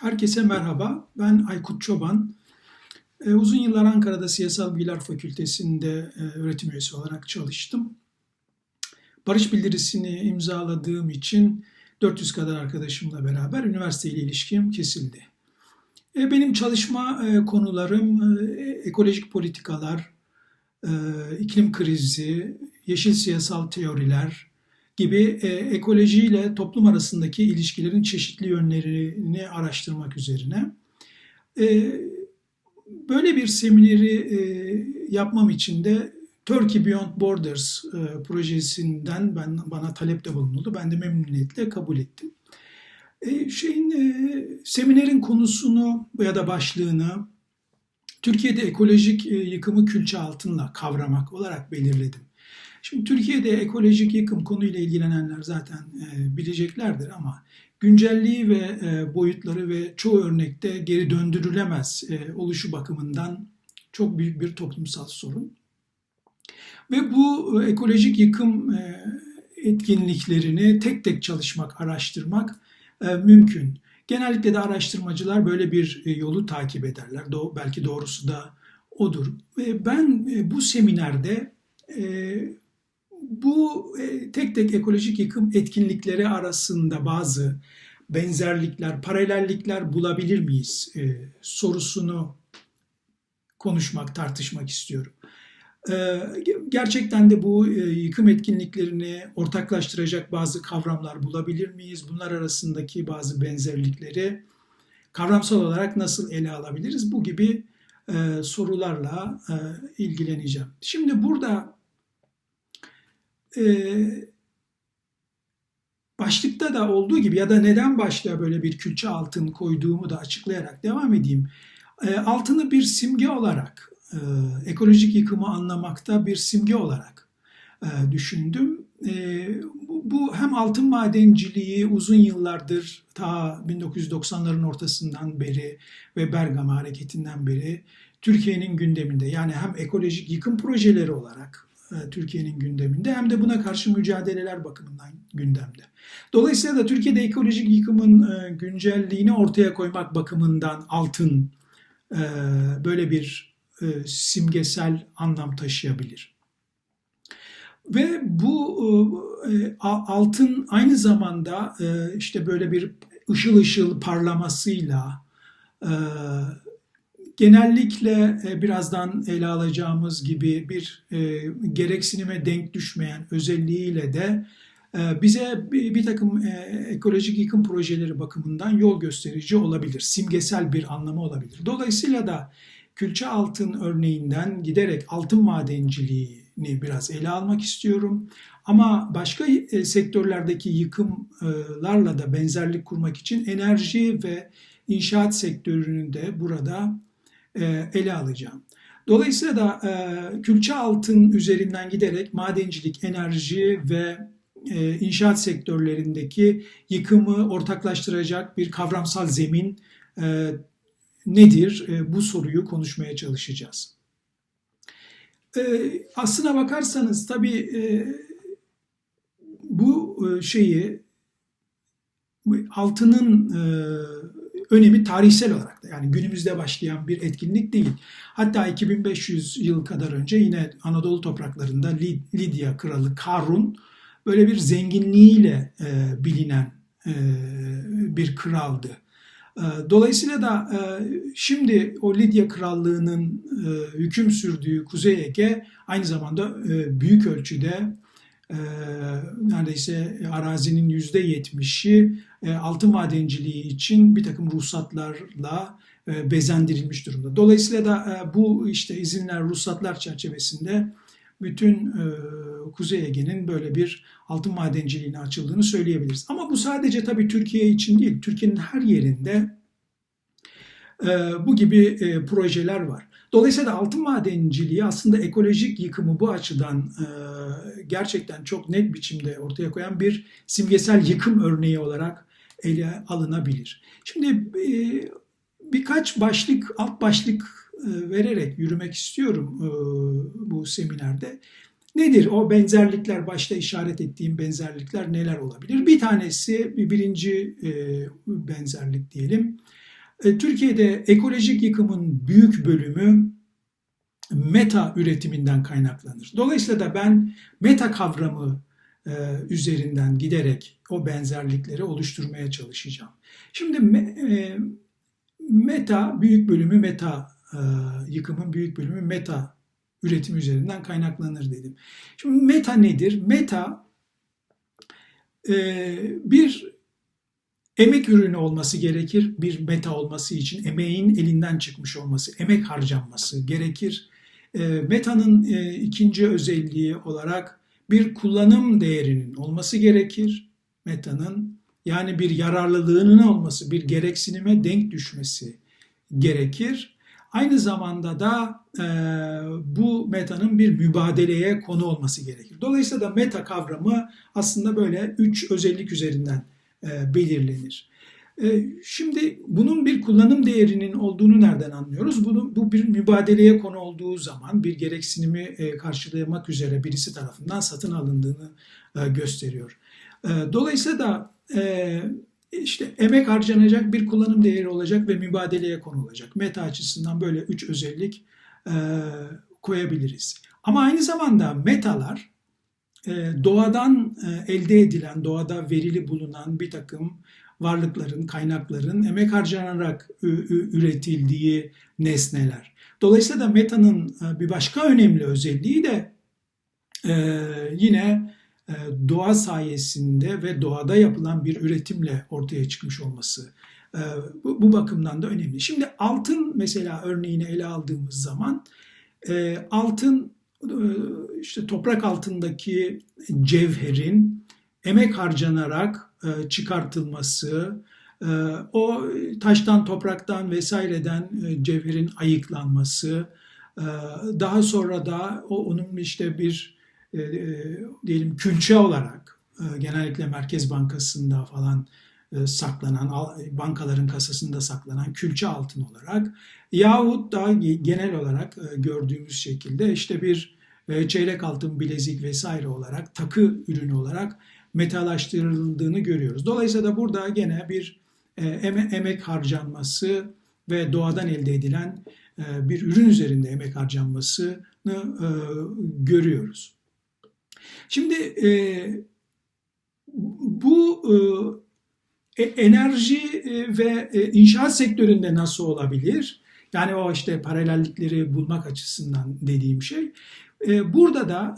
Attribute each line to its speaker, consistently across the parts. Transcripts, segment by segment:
Speaker 1: Herkese merhaba. Ben Aykut Çoban. Ee, uzun yıllar Ankara'da Siyasal Bilgiler Fakültesi'nde e, öğretim üyesi olarak çalıştım. Barış bildirisini imzaladığım için 400 kadar arkadaşımla beraber üniversiteyle ilişkim kesildi. E, benim çalışma e, konularım ekolojik politikalar, iklim krizi, yeşil siyasal teoriler, gibi e, ekolojiyle toplum arasındaki ilişkilerin çeşitli yönlerini araştırmak üzerine. E, böyle bir semineri e, yapmam için de Turkey Beyond Borders e, projesinden ben bana talepte bulunuldu. Ben de memnuniyetle kabul ettim. E, şeyin e, seminerin konusunu ya da başlığını Türkiye'de ekolojik e, yıkımı külçe altınla kavramak olarak belirledim. Şimdi Türkiye'de ekolojik yıkım konuyla ilgilenenler zaten e, bileceklerdir ama güncelliği ve e, boyutları ve çoğu örnekte geri döndürülemez e, oluşu bakımından çok büyük bir toplumsal sorun. Ve bu e, ekolojik yıkım e, etkinliklerini tek tek çalışmak, araştırmak e, mümkün. Genellikle de araştırmacılar böyle bir e, yolu takip ederler. Do belki doğrusu da odur. Ve ben e, bu seminerde e, bu e, tek tek ekolojik yıkım etkinlikleri arasında bazı benzerlikler, paralellikler bulabilir miyiz e, sorusunu konuşmak, tartışmak istiyorum. E, gerçekten de bu e, yıkım etkinliklerini ortaklaştıracak bazı kavramlar bulabilir miyiz? Bunlar arasındaki bazı benzerlikleri kavramsal olarak nasıl ele alabiliriz? Bu gibi e, sorularla e, ilgileneceğim. Şimdi burada e, başlıkta da olduğu gibi ya da neden başlığa böyle bir külçe altın koyduğumu da açıklayarak devam edeyim. E, altını bir simge olarak, e, ekolojik yıkımı anlamakta bir simge olarak e, düşündüm. E, bu, bu hem altın madenciliği uzun yıllardır ta 1990'ların ortasından beri ve Bergama hareketinden beri Türkiye'nin gündeminde yani hem ekolojik yıkım projeleri olarak Türkiye'nin gündeminde hem de buna karşı mücadeleler bakımından gündemde. Dolayısıyla da Türkiye'de ekolojik yıkımın e, güncelliğini ortaya koymak bakımından altın e, böyle bir simgesel anlam taşıyabilir. Ve bu altın aynı zamanda işte böyle bir ışıl ışıl parlamasıyla genellikle e, birazdan ele alacağımız gibi bir e, gereksinime denk düşmeyen özelliğiyle de e, bize bir, takım ekolojik yıkım projeleri bakımından yol gösterici olabilir, simgesel bir anlamı olabilir. Dolayısıyla da külçe altın örneğinden giderek altın madenciliğini biraz ele almak istiyorum. Ama başka sektörlerdeki yıkımlarla da benzerlik kurmak için enerji ve inşaat sektörünü de burada ele alacağım. Dolayısıyla da e, külçe altın üzerinden giderek madencilik, enerji ve e, inşaat sektörlerindeki yıkımı ortaklaştıracak bir kavramsal zemin nedir? bu soruyu konuşmaya çalışacağız. aslına bakarsanız tabii bu şeyi altının önemi tarihsel olarak da yani günümüzde başlayan bir etkinlik değil. Hatta 2500 yıl kadar önce yine Anadolu topraklarında Lidya kralı Karun böyle bir zenginliğiyle e, bilinen e, bir kraldı. E, dolayısıyla da e, şimdi o Lidya krallığının e, hüküm sürdüğü Kuzey Ege aynı zamanda büyük ölçüde neredeyse arazinin yüzde yetmişi altın madenciliği için bir takım ruhsatlarla e, bezendirilmiş durumda. Dolayısıyla da e, bu işte izinler, ruhsatlar çerçevesinde bütün Kuzey Ege'nin böyle bir altın madenciliğine açıldığını söyleyebiliriz. Ama bu sadece tabii Türkiye için değil, Türkiye'nin her yerinde bu gibi projeler var. Dolayısıyla altın madenciliği aslında ekolojik yıkımı bu açıdan gerçekten çok net biçimde ortaya koyan bir simgesel yıkım örneği olarak ele alınabilir. Şimdi e, birkaç başlık, alt başlık e, vererek yürümek istiyorum e, bu seminerde. Nedir o benzerlikler, başta işaret ettiğim benzerlikler neler olabilir? Bir tanesi, bir birinci benzerlik diyelim. Türkiye'de ekolojik yıkımın büyük bölümü meta üretiminden kaynaklanır. Dolayısıyla da ben meta kavramı üzerinden giderek o benzerlikleri oluşturmaya çalışacağım. Şimdi e, meta büyük bölümü meta e, yıkımın büyük bölümü meta üretim üzerinden kaynaklanır dedim. Şimdi meta nedir? Meta bir emek ürünü olması gerekir. Bir meta olması için emeğin elinden çıkmış olması, emek harcanması gerekir. Meta'nın ikinci özelliği olarak bir kullanım değerinin olması gerekir. Meta'nın yani bir yararlılığının olması, bir gereksinime denk düşmesi gerekir. Aynı zamanda da e, bu metanın bir mübadeleye konu olması gerekir. Dolayısıyla da meta kavramı aslında böyle üç özellik üzerinden e, belirlenir. E, şimdi bunun bir kullanım değerinin olduğunu nereden anlıyoruz? Bunu, bu bir mübadeleye konu olduğu zaman bir gereksinimi e, karşılamak üzere birisi tarafından satın alındığını e, gösteriyor. E, dolayısıyla da işte emek harcanacak bir kullanım değeri olacak ve mübadeleye konu olacak. Meta açısından böyle üç özellik koyabiliriz. Ama aynı zamanda metalar doğadan elde edilen, doğada verili bulunan bir takım varlıkların, kaynakların emek harcanarak üretildiği nesneler. Dolayısıyla da metanın e, bir başka önemli özelliği de e, yine e, doğa sayesinde ve doğada yapılan bir üretimle ortaya çıkmış olması. Bu, bakımdan da önemli. Şimdi altın mesela örneğini ele aldığımız zaman altın işte toprak altındaki cevherin emek harcanarak çıkartılması, e, o taştan, topraktan vesaireden e, cevherin ayıklanması, daha sonra da o onun işte bir diyelim külçe olarak genellikle Merkez Bankası'nda falan saklanan, bankaların kasasında saklanan külçe altın olarak yahut da genel olarak gördüğümüz şekilde işte bir çeyrek altın bilezik vesaire olarak takı ürünü olarak metalaştırıldığını görüyoruz. Dolayısıyla da burada gene bir e, emek harcanması ve doğadan elde edilen e, bir ürün üzerinde emek harcanmasını e, görüyoruz. Şimdi bu enerji ve inşaat sektöründe nasıl olabilir? Yani o işte paralellikleri bulmak açısından dediğim şey. Burada da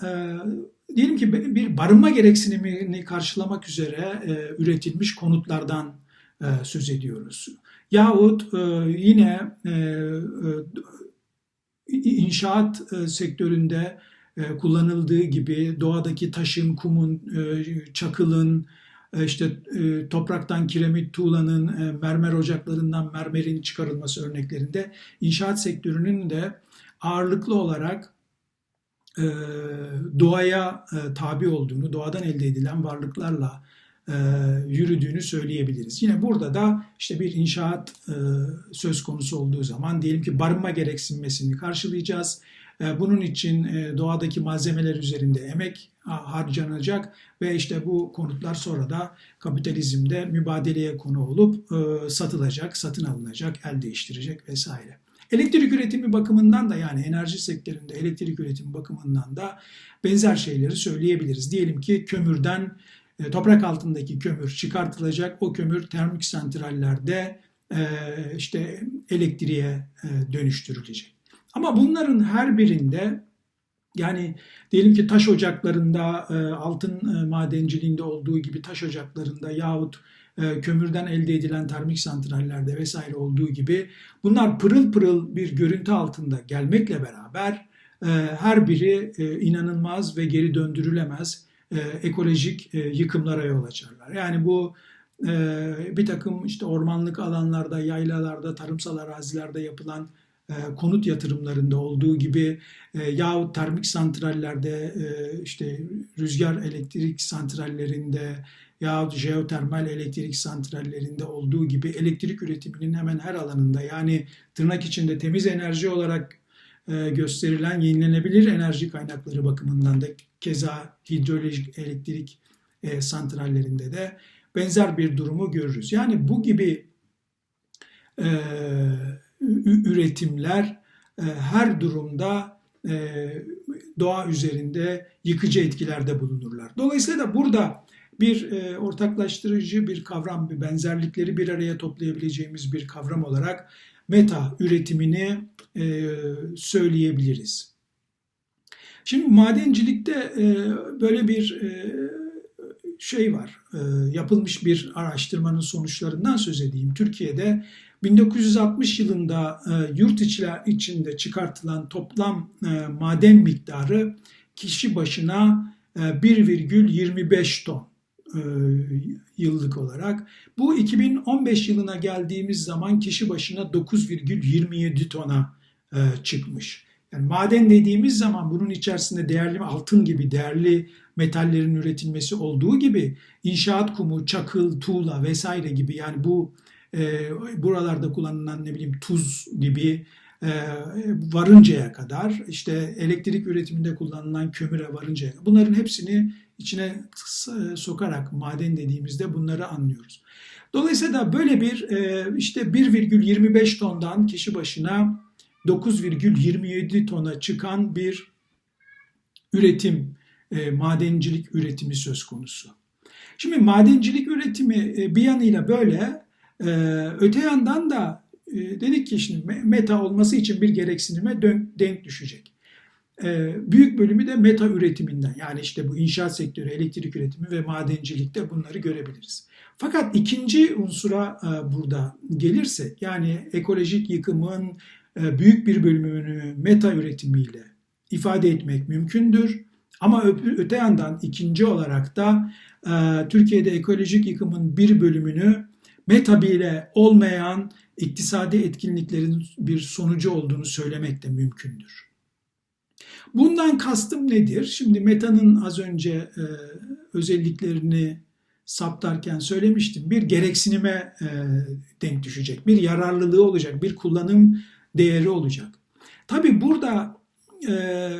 Speaker 1: diyelim ki bir barınma gereksinimini karşılamak üzere e, üretilmiş konutlardan e, söz ediyoruz. Yahut e, yine e, e, inşaat e, sektöründe e, kullanıldığı gibi doğadaki taşın, kumun, e, çakılın, e, işte e, topraktan kiremit, tuğlanın, e, mermer ocaklarından mermerin çıkarılması örneklerinde inşaat sektörünün de ağırlıklı olarak e, doğaya e, tabi olduğunu, doğadan elde edilen varlıklarla e, yürüdüğünü söyleyebiliriz. Yine burada da işte bir inşaat söz konusu olduğu zaman diyelim ki barınma gereksinmesini karşılayacağız. Bunun için doğadaki malzemeler üzerinde emek harcanacak ve işte bu konutlar sonra da kapitalizmde mübadeleye konu olup satılacak, satın alınacak, el değiştirecek vesaire. Elektrik üretimi bakımından da yani enerji sektöründe elektrik üretimi bakımından da benzer şeyleri söyleyebiliriz. Diyelim ki kömürden e, toprak altındaki kömür çıkartılacak. O kömür termik santrallerde e, işte elektriğe e, dönüştürülecek. Ama bunların her birinde yani diyelim ki taş ocaklarında altın madenciliğinde olduğu gibi taş ocaklarında yahut kömürden elde edilen termik santrallerde vesaire olduğu gibi bunlar pırıl pırıl bir görüntü altında gelmekle beraber e, her biri e, inanılmaz ve geri döndürülemez ekolojik yıkımlara yol açarlar. Yani bu bir takım işte ormanlık alanlarda, yaylalarda, tarımsal arazilerde yapılan konut yatırımlarında olduğu gibi yahut termik santrallerde işte rüzgar elektrik santrallerinde yahut jeotermal elektrik santrallerinde olduğu gibi elektrik üretiminin hemen her alanında yani tırnak içinde temiz enerji olarak e, gösterilen yenilenebilir enerji kaynakları bakımından da keza hidrolojik elektrik e, santrallerinde de benzer bir durumu görürüz. Yani bu gibi üretimler her durumda doğa üzerinde yıkıcı etkilerde bulunurlar. Dolayısıyla da burada bir e, ortaklaştırıcı bir kavram, bir benzerlikleri bir araya toplayabileceğimiz bir kavram olarak meta üretimini e, söyleyebiliriz. Şimdi madencilikte e, böyle bir e, şey var, e, yapılmış bir araştırmanın sonuçlarından söz edeyim. Türkiye'de 1960 yılında e, yurt içiler içinde çıkartılan toplam e, maden miktarı kişi başına e, 1,25 ton e, yıllık olarak. Bu 2015 yılına geldiğimiz zaman kişi başına 9,27 tona e, çıkmış. Yani maden dediğimiz zaman bunun içerisinde değerli altın gibi değerli metallerin üretilmesi olduğu gibi inşaat kumu, çakıl, tuğla vesaire gibi yani bu e, buralarda kullanılan ne bileyim tuz gibi e, varıncaya kadar işte elektrik üretiminde kullanılan kömüre varıncaya bunların hepsini içine sokarak maden dediğimizde bunları anlıyoruz. Dolayısıyla böyle bir e, işte 1,25 tondan kişi başına 9,27 tona çıkan bir üretim, e, madencilik üretimi söz konusu. Şimdi madencilik üretimi e, bir yanıyla böyle, öte yandan da dedik ki şimdi meta olması için bir gereksinime denk düşecek. Ee, büyük bölümü de meta üretiminden yani işte bu inşaat sektörü, elektrik üretimi ve madencilikte bunları görebiliriz. Fakat ikinci unsura e, burada gelirse yani ekolojik yıkımın e, büyük bir bölümünü meta üretimiyle ifade etmek mümkündür. Ama öte yandan ikinci olarak da e, Türkiye'de ekolojik yıkımın bir bölümünü meta bile olmayan iktisadi etkinliklerin bir sonucu olduğunu söylemek de mümkündür. Bundan kastım nedir? Şimdi metanın az önce e, özelliklerini saptarken söylemiştim. Bir gereksinime e, denk düşecek, bir yararlılığı olacak, bir kullanım değeri olacak. Tabi burada e,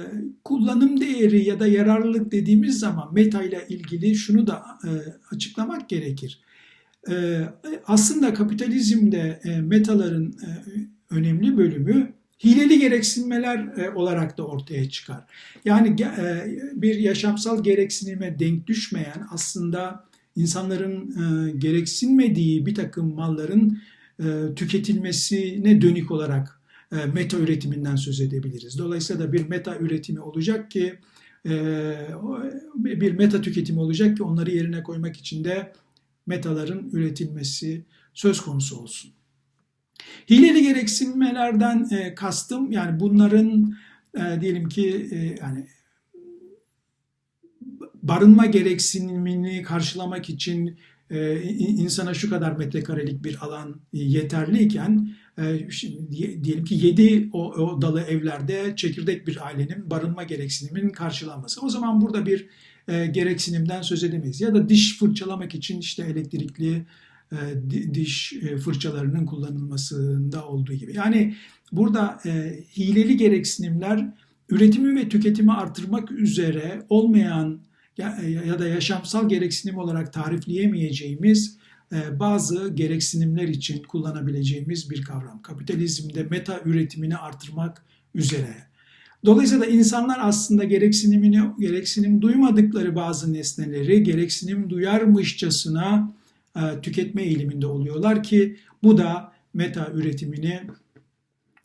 Speaker 1: kullanım değeri ya da yararlılık dediğimiz zaman meta ile ilgili şunu da e, açıklamak gerekir. E, aslında kapitalizmde e, metaların e, önemli bölümü hileli gereksinmeler e, olarak da ortaya çıkar. Yani e, bir yaşamsal gereksinime denk düşmeyen aslında insanların e, gereksinmediği bir takım malların tüketilmesine dönük olarak meta üretiminden söz edebiliriz. Dolayısıyla da bir meta üretimi olacak ki bir meta tüketimi olacak ki onları yerine koymak için de metaların üretilmesi söz konusu olsun. Hileli gereksinmelerden e, kastım yani bunların e, diyelim ki e, yani barınma gereksinimini karşılamak için e, insana şu kadar metrekarelik bir alan yeterliyken e, şimdi, diyelim ki 7 o, o dalı evlerde çekirdek bir ailenin barınma gereksiniminin karşılanması. O zaman burada bir e, gereksinimden söz edemeyiz. Ya da diş fırçalamak için işte elektrikli diş e, fırçalarının kullanılmasında olduğu gibi. Yani burada e, hileli gereksinimler üretimi ve tüketimi artırmak üzere olmayan ya, da yaşamsal gereksinim olarak tarifleyemeyeceğimiz bazı gereksinimler için kullanabileceğimiz bir kavram. Kapitalizmde meta üretimini artırmak üzere. Dolayısıyla insanlar aslında gereksinimini gereksinim duymadıkları bazı nesneleri gereksinim duyarmışçasına e, tüketme eğiliminde oluyorlar ki bu da meta üretimini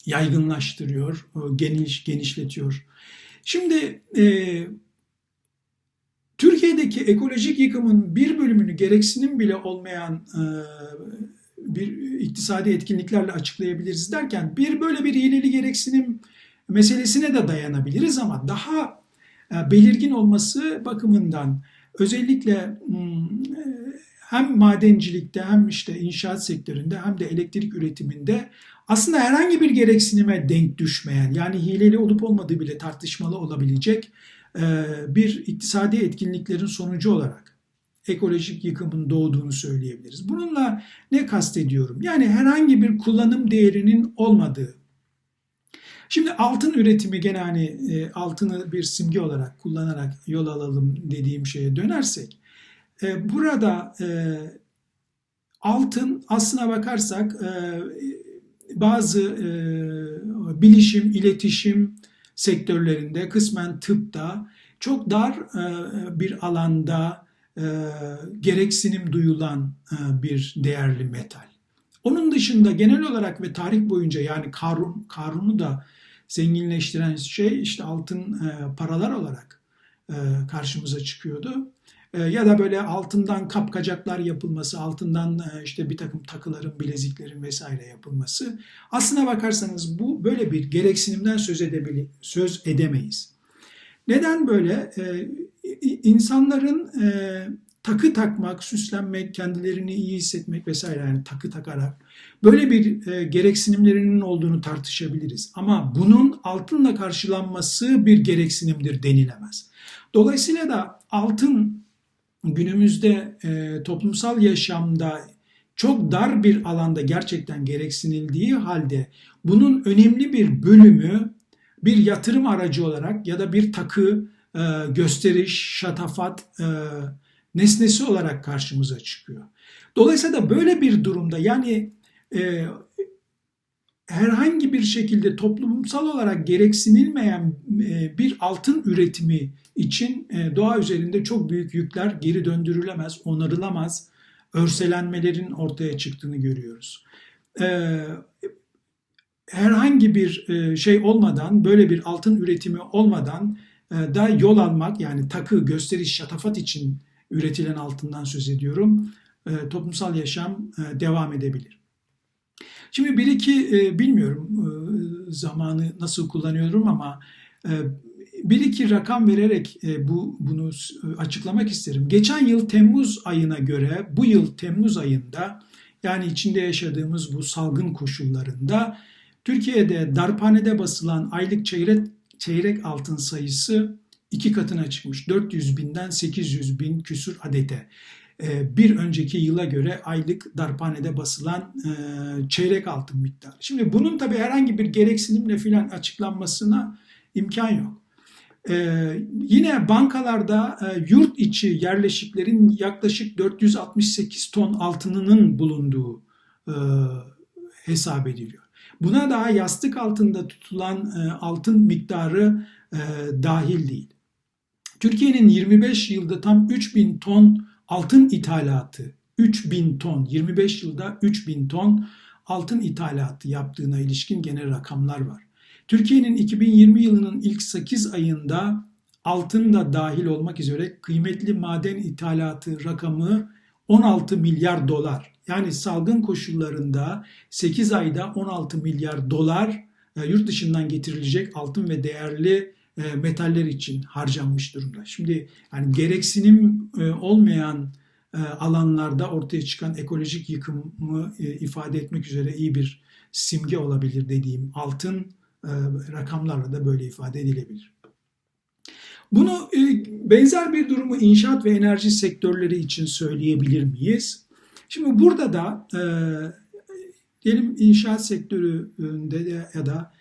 Speaker 1: yaygınlaştırıyor, e, geniş genişletiyor. Şimdi e, Türkiye'deki ekolojik yıkımın bir bölümünü gereksinim bile olmayan e, bir iktisadi etkinliklerle açıklayabiliriz derken bir böyle bir hileli gereksinim meselesine de dayanabiliriz ama daha e, belirgin olması bakımından özellikle hmm, hem madencilikte hem işte inşaat sektöründe hem de elektrik üretiminde aslında herhangi bir gereksinime denk düşmeyen yani hileli olup olmadığı bile tartışmalı olabilecek bir iktisadi etkinliklerin sonucu olarak ekolojik yıkımın doğduğunu söyleyebiliriz. Bununla ne kastediyorum? Yani herhangi bir kullanım değerinin olmadığı. Şimdi altın üretimi gene hani altını bir simge olarak kullanarak yol alalım dediğim şeye dönersek e, burada e, altın aslına bakarsak bazı bilişim, iletişim sektörlerinde, kısmen tıpta çok dar bir alanda gereksinim duyulan bir değerli metal. Onun dışında genel olarak ve tarih boyunca yani Karun, Karun'u da zenginleştiren şey işte altın e, paralar olarak e, karşımıza çıkıyordu. E, ya da böyle altından kapkacaklar yapılması, altından e, işte bir takım takıların, bileziklerin vesaire yapılması. Aslına bakarsanız bu böyle bir gereksinimden söz, edebili, söz edemeyiz. Neden böyle? E, insanların e, takı takmak, süslenmek, kendilerini iyi hissetmek vesaire yani takı takarak böyle bir e, gereksinimlerinin olduğunu tartışabiliriz. Ama bunun altınla karşılanması bir gereksinimdir denilemez. Dolayısıyla da altın günümüzde e, toplumsal yaşamda çok dar bir alanda gerçekten gereksinildiği halde bunun önemli bir bölümü bir yatırım aracı olarak ya da bir takı, e, gösteriş, şatafat, e, nesnesi olarak karşımıza çıkıyor. Dolayısıyla da böyle bir durumda yani e, herhangi bir şekilde toplumsal olarak gereksinilmeyen e, bir altın üretimi için e, doğa üzerinde çok büyük yükler geri döndürülemez, onarılamaz, örselenmelerin ortaya çıktığını görüyoruz. E, herhangi bir şey olmadan, böyle bir altın üretimi olmadan da yol almak yani takı, gösteriş, şatafat için üretilen altından söz ediyorum. Toplumsal yaşam devam edebilir. Şimdi bir iki e, bilmiyorum e, zamanı nasıl kullanıyorum ama e, bir iki rakam vererek e, bu bunu açıklamak isterim. Geçen yıl Temmuz ayına göre bu yıl Temmuz ayında yani içinde yaşadığımız bu salgın koşullarında Türkiye'de darphanede basılan aylık çeyrek, çeyrek altın sayısı iki katına çıkmış. 400 binden 800 bin küsur adete. Ee, bir önceki yıla göre aylık darphanede basılan e, çeyrek altın miktarı. Şimdi bunun tabii herhangi bir gereksinimle filan açıklanmasına imkan yok. Ee, yine bankalarda e, yurt içi yerleşiklerin yaklaşık 468 ton altınının bulunduğu e, hesap ediliyor. Buna daha yastık altında tutulan e, altın miktarı e, dahil değil. Türkiye'nin 25 yılda tam 3000 ton altın ithalatı, 3000 ton, 25 yılda 3000 ton altın ithalatı yaptığına ilişkin genel rakamlar var. Türkiye'nin 2020 yılının ilk 8 ayında altın da dahil olmak üzere kıymetli maden ithalatı rakamı 16 milyar dolar. Yani salgın koşullarında 8 ayda 16 milyar dolar e, yurt dışından getirilecek altın ve değerli metaller için harcanmış durumda. Şimdi yani gereksinim e, olmayan e, alanlarda ortaya çıkan ekolojik yıkımı ifade etmek üzere iyi bir simge olabilir dediğim altın rakamlarla da böyle ifade edilebilir. Bunu benzer bir durumu inşaat ve enerji sektörleri için söyleyebilir miyiz? Şimdi burada da diyelim inşaat sektöründe ya da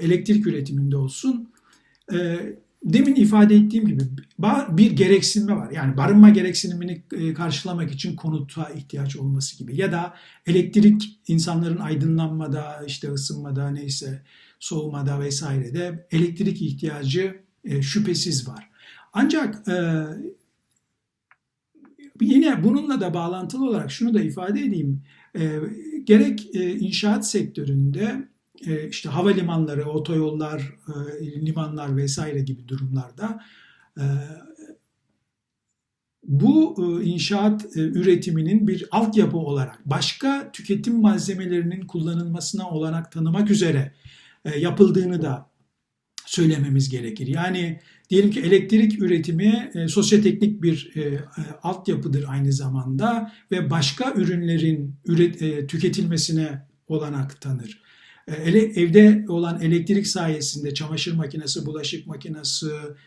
Speaker 1: elektrik üretiminde olsun e, demin ifade ettiğim gibi bir gereksinme var. Yani barınma gereksinimini e, karşılamak için konuta ihtiyaç olması gibi. Ya da elektrik insanların aydınlanmada, işte ısınmada, neyse soğumada vesairede elektrik ihtiyacı e, şüphesiz var. Ancak e, yine bununla da bağlantılı olarak şunu da ifade edeyim. Gerek inşaat sektöründe işte havalimanları, otoyollar, e, limanlar vesaire gibi durumlarda e, bu inşaat üretiminin bir altyapı olarak başka tüketim malzemelerinin kullanılmasına olanak tanımak üzere yapıldığını da söylememiz gerekir. Yani diyelim ki elektrik üretimi sosyoteknik bir altyapıdır aynı zamanda ve başka ürünlerin üret, tüketilmesine olanak tanır. Ele, evde olan elektrik sayesinde çamaşır makinesi, bulaşık makinesi,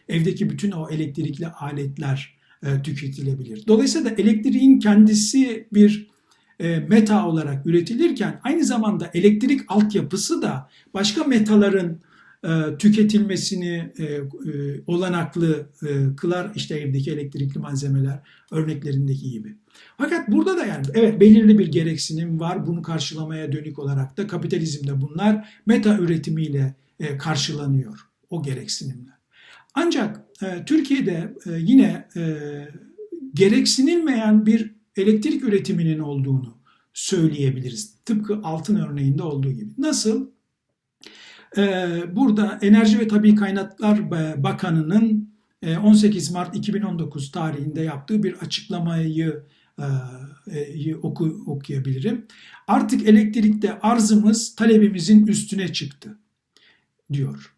Speaker 1: evdeki bütün o elektrikli aletler e, tüketilebilir. Dolayısıyla elektriğin kendisi bir e, meta olarak üretilirken aynı zamanda elektrik altyapısı da başka metaların tüketilmesini e, e, olanaklı e, kılar işte evdeki elektrikli malzemeler örneklerindeki gibi. Fakat burada da yani evet belirli bir gereksinim var. Bunu karşılamaya dönük olarak da kapitalizmde bunlar meta üretimiyle e, karşılanıyor o gereksinimler. Ancak e, Türkiye'de e, yine e, gereksinilmeyen bir elektrik üretiminin olduğunu söyleyebiliriz. Tıpkı altın örneğinde olduğu gibi. Nasıl? Ee, burada Enerji ve Tabi Kaynaklar Bakanı'nın 18 e, Mart 2019 tarihinde yaptığı bir açıklamayı e, e, oku, okuyabilirim. Artık elektrikte arzımız talebimizin üstüne çıktı diyor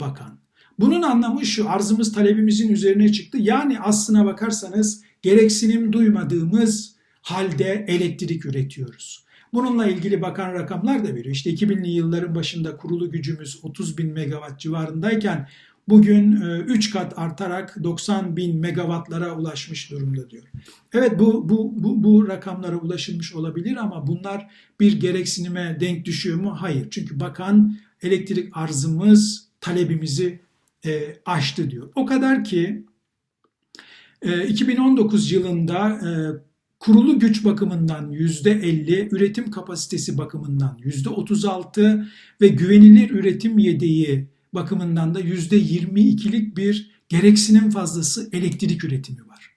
Speaker 1: bakan. Bunun anlamı şu arzımız talebimizin üzerine çıktı. Yani aslına bakarsanız gereksinim duymadığımız halde elektrik üretiyoruz. Bununla ilgili bakan rakamlar da veriyor. İşte 2000'li yılların başında kurulu gücümüz 30 bin megawatt civarındayken bugün 3 e, kat artarak 90 bin megawattlara ulaşmış durumda diyor. Evet bu, bu, bu, bu rakamlara ulaşılmış olabilir ama bunlar bir gereksinime denk düşüyor mu? Hayır. Çünkü bakan elektrik arzımız talebimizi e, aştı diyor. O kadar ki e, 2019 yılında e, kurulu güç bakımından %50, üretim kapasitesi bakımından %36 ve güvenilir üretim yedeği bakımından da %22'lik bir gereksinim fazlası elektrik üretimi var.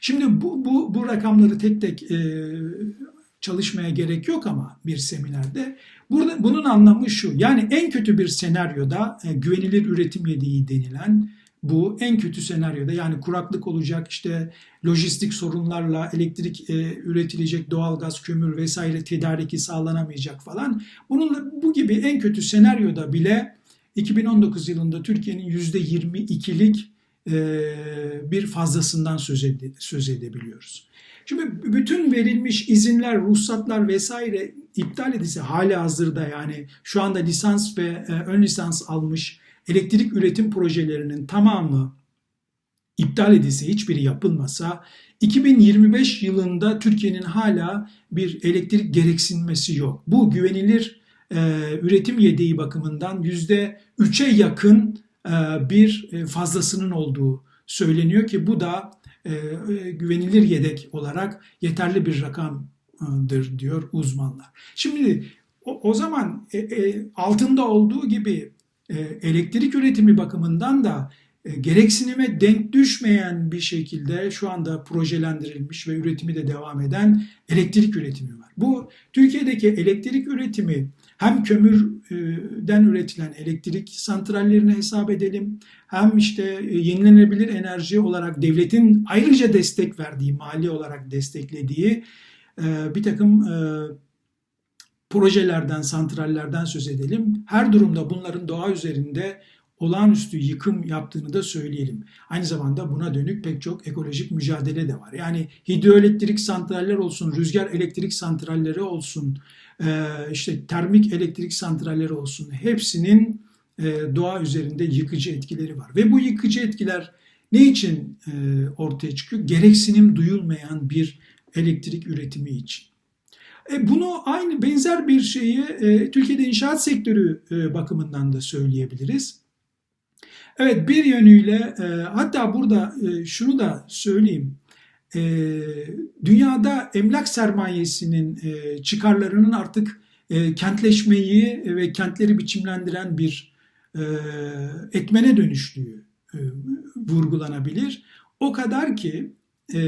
Speaker 1: Şimdi bu, bu, bu rakamları tek tek e, çalışmaya gerek yok ama bir seminerde. Burada, bunun anlamı şu, yani en kötü bir senaryoda e, güvenilir üretim yedeği denilen bu en kötü senaryoda yani kuraklık olacak işte lojistik sorunlarla elektrik e, üretilecek doğalgaz, kömür vesaire tedariki sağlanamayacak falan. Bununla bu gibi en kötü senaryoda bile 2019 yılında Türkiye'nin %22'lik e, bir fazlasından söz, ede, söz edebiliyoruz. Şimdi bütün verilmiş izinler, ruhsatlar vesaire iptal edilse hali hazırda yani şu anda lisans ve e, ön lisans almış elektrik üretim projelerinin tamamı iptal edilse, hiçbiri yapılmasa 2025 yılında Türkiye'nin hala bir elektrik gereksinmesi yok. Bu güvenilir e, üretim yedeği bakımından %3'e yakın e, bir e, fazlasının olduğu söyleniyor ki bu da e, e, güvenilir yedek olarak yeterli bir rakamdır diyor uzmanlar. Şimdi o, o zaman e, e, altında olduğu gibi elektrik üretimi bakımından da e, gereksinime denk düşmeyen bir şekilde şu anda projelendirilmiş ve üretimi de devam eden elektrik üretimi var. Bu Türkiye'deki elektrik üretimi hem kömürden üretilen elektrik santrallerini hesap edelim hem işte e, yenilenebilir enerji olarak devletin ayrıca destek verdiği, mali olarak desteklediği bir takım projelerden, santrallerden söz edelim. Her durumda bunların doğa üzerinde olağanüstü yıkım yaptığını da söyleyelim. Aynı zamanda buna dönük pek çok ekolojik mücadele de var. Yani hidroelektrik santraller olsun, rüzgar elektrik santralleri olsun, e, işte termik elektrik santralleri olsun hepsinin e, doğa üzerinde yıkıcı etkileri var. Ve bu yıkıcı etkiler ne için e, ortaya çıkıyor? Gereksinim duyulmayan bir elektrik üretimi için. E, bunu aynı benzer bir şeyi e, Türkiye'de inşaat sektörü e, bakımından da söyleyebiliriz. Evet bir yönüyle e, hatta burada e, şunu da söyleyeyim. E, dünyada emlak sermayesinin e, çıkarlarının artık e, kentleşmeyi ve kentleri biçimlendiren bir e, etmene dönüştüğü e, vurgulanabilir. O kadar ki e,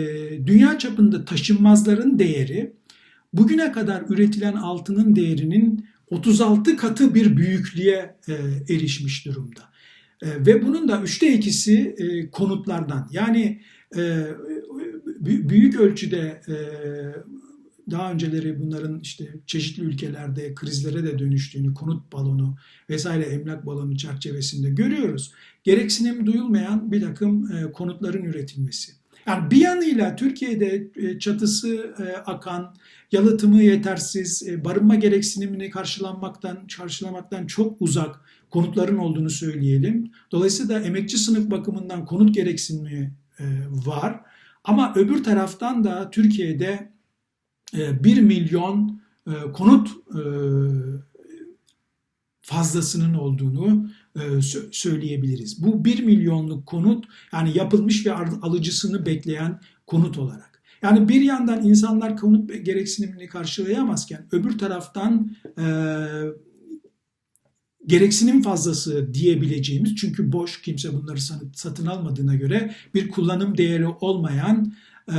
Speaker 1: dünya çapında taşınmazların değeri bugüne kadar üretilen altının değerinin 36 katı bir büyüklüğe e, erişmiş durumda. E, ve bunun da üçte ikisi e, konutlardan. Yani büyük ölçüde daha önceleri bunların işte çeşitli ülkelerde krizlere de dönüştüğünü, konut balonu vesaire emlak balonu çerçevesinde görüyoruz. Gereksinim duyulmayan bir takım konutların üretilmesi. Yani bir yanıyla Türkiye'de e, çatısı e, akan, yalıtımı yetersiz, e, barınma gereksinimini karşılanmaktan, karşılamaktan çok uzak konutların olduğunu söyleyelim. Dolayısıyla emekçi sınıf bakımından konut gereksinimi var. Ama öbür taraftan da Türkiye'de 1 milyon konut fazlasının olduğunu söyleyebiliriz. Bu 1 milyonluk konut yani yapılmış ve alıcısını bekleyen konut olarak. Yani bir yandan insanlar konut gereksinimini karşılayamazken öbür taraftan e, gereksinim fazlası diyebileceğimiz çünkü boş kimse bunları satın almadığına göre bir kullanım değeri olmayan e,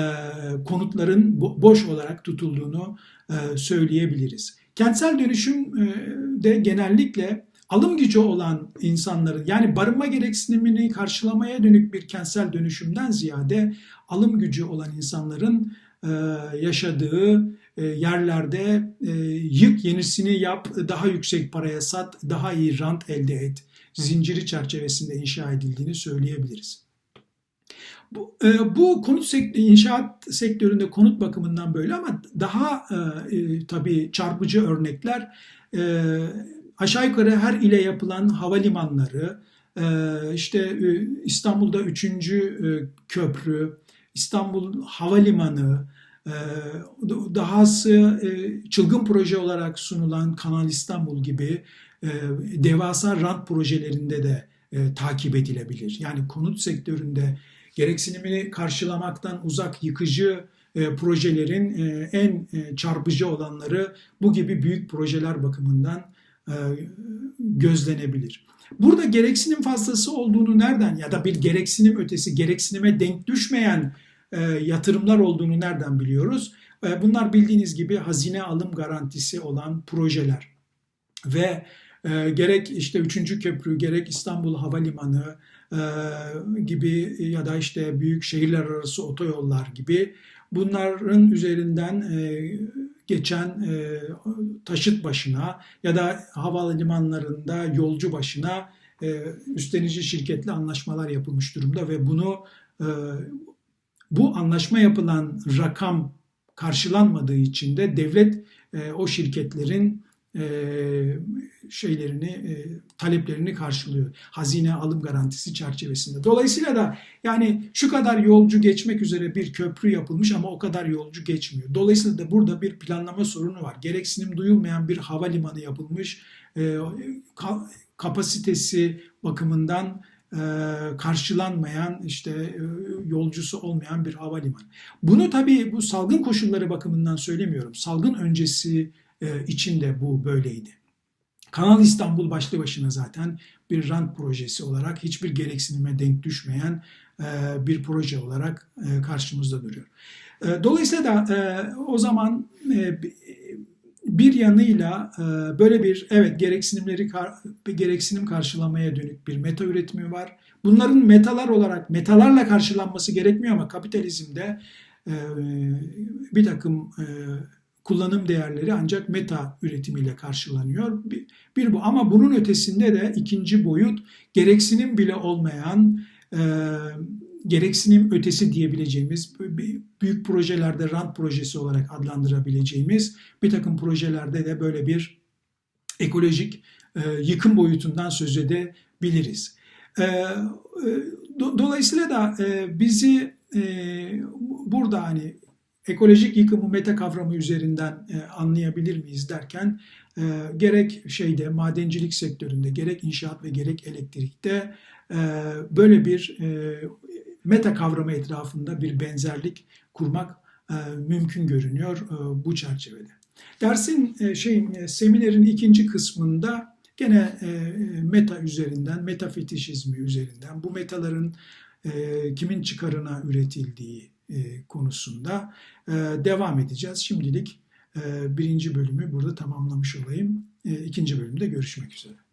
Speaker 1: konutların boş olarak tutulduğunu e, söyleyebiliriz. Kentsel dönüşüm e, de genellikle alım gücü olan insanların yani barınma gereksinimini karşılamaya dönük bir kentsel dönüşümden ziyade alım gücü olan insanların e, yaşadığı e, yerlerde e, yık yenisini yap, daha yüksek paraya sat, daha iyi rant elde et zinciri çerçevesinde inşa edildiğini söyleyebiliriz. Bu, e, bu konut sektörü, inşaat sektöründe konut bakımından böyle ama daha e, tabii çarpıcı örnekler e, aşağı yukarı her ile yapılan havalimanları, e, işte e, İstanbul'da 3. E, köprü, İstanbul Havalimanı, dahası çılgın proje olarak sunulan Kanal İstanbul gibi devasa rant projelerinde de takip edilebilir. Yani konut sektöründe gereksinimini karşılamaktan uzak yıkıcı projelerin en çarpıcı olanları bu gibi büyük projeler bakımından gözlenebilir. Burada gereksinim fazlası olduğunu nereden ya da bir gereksinim ötesi gereksinime denk düşmeyen e, yatırımlar olduğunu nereden biliyoruz? E, bunlar bildiğiniz gibi hazine alım garantisi olan projeler ve e, gerek işte 3. köprü gerek İstanbul Havalimanı e, gibi ya da işte büyük şehirler arası otoyollar gibi bunların üzerinden e, geçen e, taşıt başına ya da havalimanlarında yolcu başına e, üstlenici şirketle anlaşmalar yapılmış durumda ve bunu e, bu anlaşma yapılan rakam karşılanmadığı için de devlet e, o şirketlerin e, şeylerini, e, taleplerini karşılıyor. Hazine alım garantisi çerçevesinde. Dolayısıyla da yani şu kadar yolcu geçmek üzere bir köprü yapılmış ama o kadar yolcu geçmiyor. Dolayısıyla da burada bir planlama sorunu var. Gereksinim duyulmayan bir havalimanı yapılmış. E, kapasitesi bakımından karşılanmayan işte yolcusu olmayan bir havalimanı. Bunu tabii bu salgın koşulları bakımından söylemiyorum. Salgın öncesi e, bu böyleydi. Kanal İstanbul başlı başına zaten bir rant projesi olarak hiçbir gereksinime denk düşmeyen bir proje olarak karşımızda duruyor. Dolayısıyla da o zaman bir yanıyla e, böyle bir evet gereksinimleri gereksinim karşılamaya dönük bir meta üretimi var. Bunların metalar olarak metalarla karşılanması gerekmiyor ama kapitalizmde e, bir takım e, kullanım değerleri ancak meta üretimiyle karşılanıyor. Bir, bu ama bunun ötesinde de ikinci boyut gereksinim bile olmayan gereksinim ötesi diyebileceğimiz büyük projelerde rant projesi olarak adlandırabileceğimiz bir takım projelerde de böyle bir ekolojik e, yıkım boyutundan söz edebiliriz. E, e, dolayısıyla da e, bizi e, burada hani ekolojik yıkımı meta kavramı üzerinden e, anlayabilir miyiz derken e, gerek şeyde madencilik sektöründe gerek inşaat ve gerek elektrikte e, böyle bir e, meta kavramı etrafında bir benzerlik kurmak e, mümkün görünüyor e, bu çerçevede. Dersin e, şeyin e, seminerin ikinci kısmında gene e, meta üzerinden, metafetişizmi üzerinden bu metaların e, kimin çıkarına üretildiği konusunda e, devam edeceğiz. Şimdilik e, birinci bölümü burada tamamlamış olayım. E, ikinci bölümde görüşmek üzere.